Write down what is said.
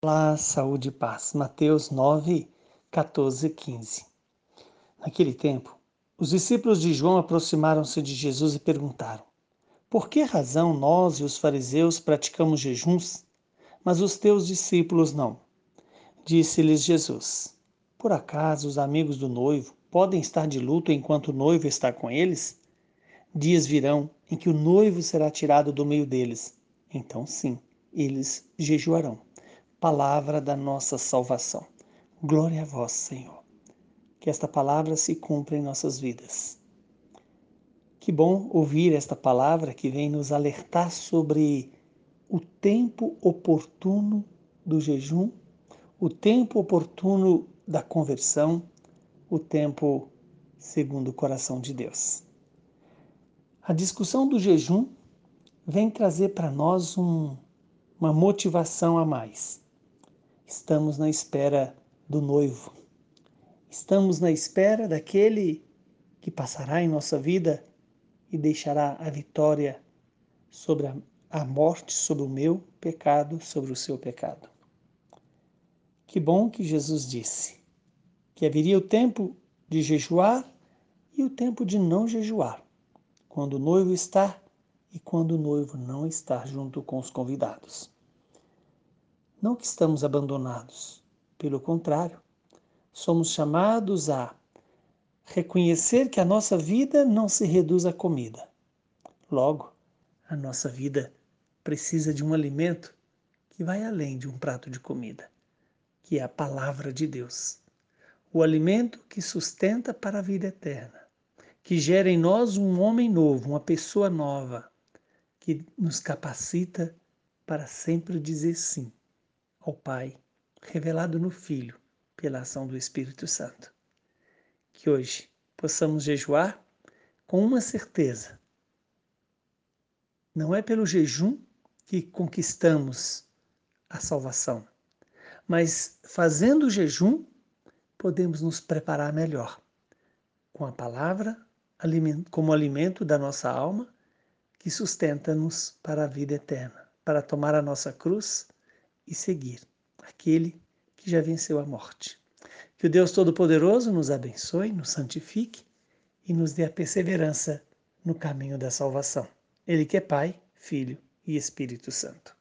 Olá, saúde e paz. Mateus 9, 14 15. Naquele tempo, os discípulos de João aproximaram-se de Jesus e perguntaram: Por que razão nós e os fariseus praticamos jejuns, mas os teus discípulos não? Disse-lhes Jesus: Por acaso os amigos do noivo podem estar de luto enquanto o noivo está com eles? Dias virão em que o noivo será tirado do meio deles. Então, sim, eles jejuarão palavra da nossa salvação. Glória a vós, Senhor. Que esta palavra se cumpra em nossas vidas. Que bom ouvir esta palavra que vem nos alertar sobre o tempo oportuno do jejum, o tempo oportuno da conversão, o tempo segundo o coração de Deus. A discussão do jejum vem trazer para nós um, uma motivação a mais Estamos na espera do noivo. Estamos na espera daquele que passará em nossa vida e deixará a vitória sobre a, morte, sobre o meu pecado, sobre o seu pecado. Que bom que Jesus disse que haveria o tempo de jejuar e o tempo de não jejuar, quando o noivo está e quando o noivo não está junto com os convidados. Não que estamos abandonados, pelo contrário, somos chamados a reconhecer que a nossa vida não se reduz à comida. Logo, a nossa vida precisa de um alimento que vai além de um prato de comida, que é a palavra de Deus. O alimento que sustenta para a vida eterna, que gera em nós um homem novo, uma pessoa nova, que nos capacita para sempre dizer sim ao Pai, revelado no Filho, pela ação do Espírito Santo. Que hoje possamos jejuar com uma certeza. Não é pelo jejum que conquistamos a salvação, mas fazendo o jejum, podemos nos preparar melhor com a palavra como alimento da nossa alma que sustenta-nos para a vida eterna, para tomar a nossa cruz e seguir aquele que já venceu a morte. Que o Deus Todo-Poderoso nos abençoe, nos santifique e nos dê a perseverança no caminho da salvação. Ele que é Pai, Filho e Espírito Santo.